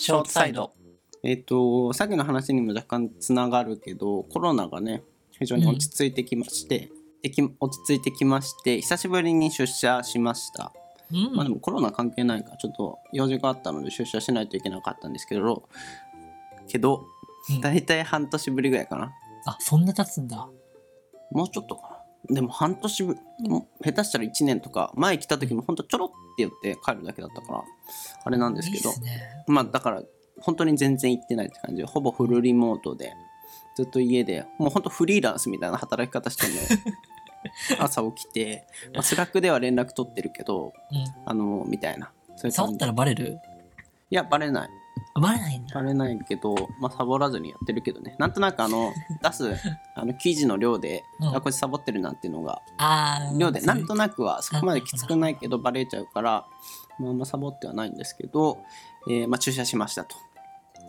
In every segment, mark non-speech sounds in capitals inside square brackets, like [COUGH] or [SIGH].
ショートサイド。えっ、と、さっきの話にも若干つながるけど、コロナがね、非常に落ち着いてきまして、でき落ち着いてきまして、久しぶりに出社しました。うん。まあでもコロナ関係ないから、ちょっと用事があったので出社しないといけなかったんですけど、けど、うん大体半年ぶりぐらいかな。あ、そんな経つんだ。もうちょっとかな。でも半年ぶもう下手したら1年とか、前来た時もほんとちょろって言って帰るだけだったから、あれなんですけど。まあだから本当に全然行ってないって感じでほぼフルリモートでずっと家でもう本当フリーランスみたいな働き方してるのよ。[LAUGHS] 朝起きて、まあ、スラックでは連絡取ってるけどうん。あのみたいな。そういう触ったらバレる？いやバレない。あバレないんだ。バレないけど、まあ、サボらずにやってるけどね。なんとなくあの [LAUGHS] 出すあの記事の量で、うん。あこいつサボってるなっていうのがあー量でなんとなくはそこまできつくないけどバレちゃうから、まあ、あんまサボってはないんですけど、えーまあ、駐車しましたと。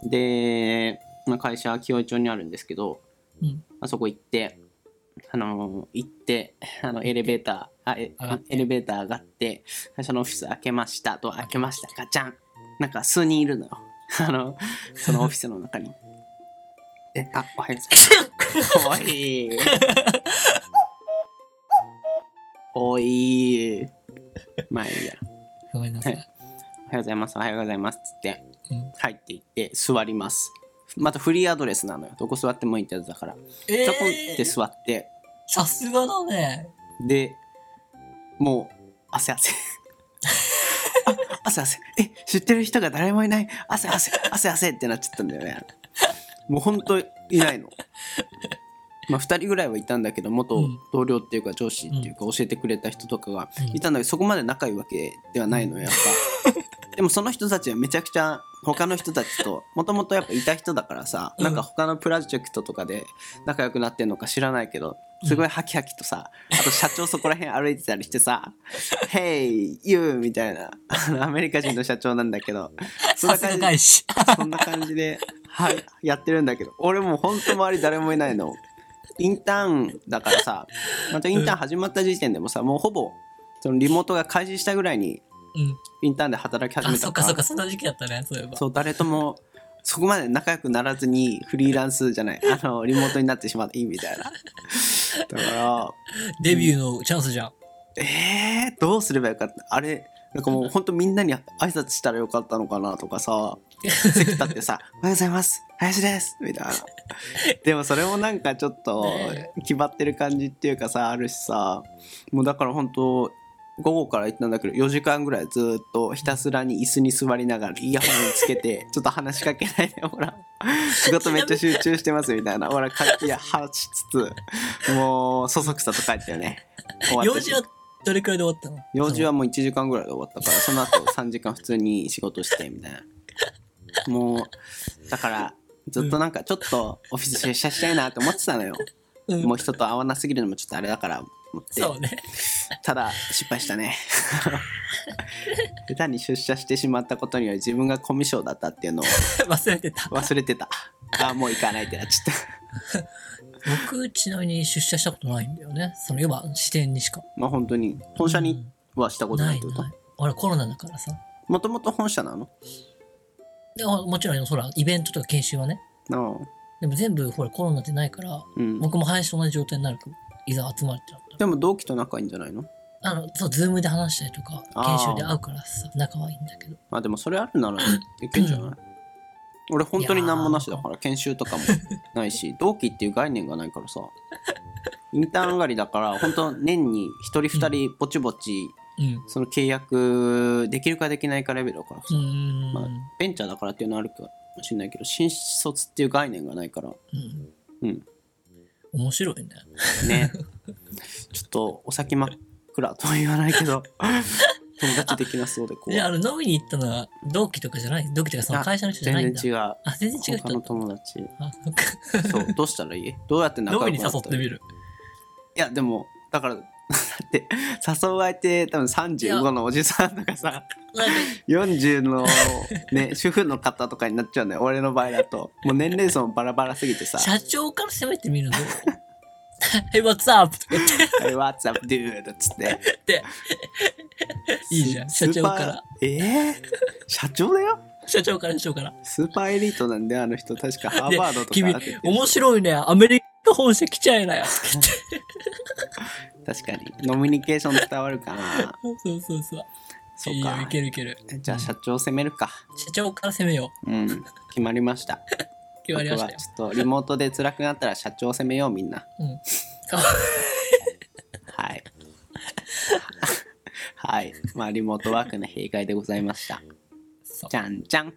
で、まあ、会社は清井町にあるんですけど、うん。あそこ行って、あのー行ってあのエレベーターあえ上がって。エレベーター上がって会社のオフィス開けましたと開けました。ガチャン。なんか数人いるのよ [LAUGHS] あのそのオフィスの中に。えあおはようございます。おい。おい。まあいいや。ごめんなさい。おはようございます。おはようございます。つってうん入っていって座ります。またフリーアドレスなのよ。どこ座ってもいいってやつだから。えちょこんって座って、さすがだね。で、もう汗汗。あ [LAUGHS] 汗汗。え、知ってる人が誰もいない。汗汗、汗汗ってなっちゃったんだよね。もうほんといないの。まあ2人ぐらいはいたんだけど元うん同僚っていうか上司っていうか教えてくれた人とかがうんいたんだけどそこまで仲いいわけではないのよやっぱ。でもその人たちはめちゃくちゃ他の人たちと [LAUGHS] もともとやっぱいた人だからさ、うん。なんか他のプロジェクトとかで仲良くなってんのか知らないけどすごいハキハキとさ、あと社長そこら辺歩いてたりしてさ「[LAUGHS] Hey you」みたいな。[LAUGHS] アメリカ人の社長なんだけど。そんな感じ。そんな感じで、はい、やってるんだけど。俺もうほんと周り誰もいないの。インターンだからさまたインターン始まった時点でもさもうほぼそのリモートが開始したぐらいにうん。インターンで働き始あ、めか。そったからそっか、そんな時期だったね、そういえば。そう誰ともそこまで仲良くならずにフリーランスじゃない。[LAUGHS] あのリモートになってしまっていいみたいな。だからデビューのチャンスじゃん。えー、どうすればよかった。あれなんかもうほんとみんなに挨拶したらよかったのかなとかさ。席立ってさ「[LAUGHS] おはようございます林です」みたいな。でもそれもなんかちょっとね決まってる感じっていうかさあるしさ。もうだから本当午後から行ったんだけど4時間ぐらいずっとひたすらに椅子に座りながらイヤホンつけて [LAUGHS] ちょっと話しかけないでほら仕事めっちゃ集中してますみたいな。ほらかいや話しつつもうそそくさと帰ったよね。用事はどれくらいで終わったの？用事はもう1時間ぐらいで終わったからその後3時間普通に仕事してみたいな。もうだからずっとなんかちょっとオフィス出社したいなって思ってたのよ。うん。もう人と会わなすぎるのもちょっとあれだから思ってそうね。ただ失敗したね [LAUGHS] 下手に出社してしまったことにより自分がコミュ障だったっていうのを [LAUGHS] 忘れてた。忘れてたああもう行かないってなっちゃった僕、ちなみに出社したことないんだよね。その、要は視点にしか。まあ本当に本社にはしたことなないいってこと？ない。俺コロナだからさ。もともと本社なの？でももちろん、ほら、イベントとか研修はね。ああでも全部、ほら、コロナってないから、うん僕も林と同じ状態になるから、いざ集まるってなったら。でも同期と仲いいんじゃないの？あの、そう、ズームで話したりとか、あー研修で会うからさ、仲はいいんだけど。まあでもそれあるなら [LAUGHS] いけんじゃない？俺本当に何もなしだから研修とかもないし [LAUGHS] 同期っていう概念がないからさインターン上がりだから本当年に1人2人ぼちぼちうん。その契約できるかできないかレベルだからさうーん。まあベンチャーだからっていうのはあるかもしれないけど新卒っていう概念がないからうん。うん面白いね。ねちょっとお先真っ暗とは言わないけど [LAUGHS] 友達できなそうでこうじゃあ、あの、飲みに行ったのは同期とかじゃない？同期とかその会社の人じゃないんだ。全然違うあ、全然違う他の人だった。友達あ、そっか。そうどうしたらいい？どうやって仲飲みに良くなったらいい？誘ってみる。いやでもだからだって誘う相手多分35のおじさんとかさなんか40のね主婦の方とかになっちゃうんだよ俺の場合だと。もう年齢層もバラバラすぎてさ。社長から攻めてみるの？[LAUGHS] Hey, what's up? とか言って「Hey, What's up, dude?」っつって。でいいじゃんス社長から。えー、社長だよ？社長から社長から。スーパーエリートなんであの人。確かハーバードとか君面白いね。アメリカ本社来ちゃえなよ。確かに。ノミニケーション伝わるかな。そうそうそう。そう。いいけるいける。じゃあ社長攻めるか。社長から攻めよう。うん。決まりました。決まりました。ちょっとリモートで辛くなったら社長攻めようみんな。うん。はい。はい。まあリモートワークの弊害でございました。じゃんじゃん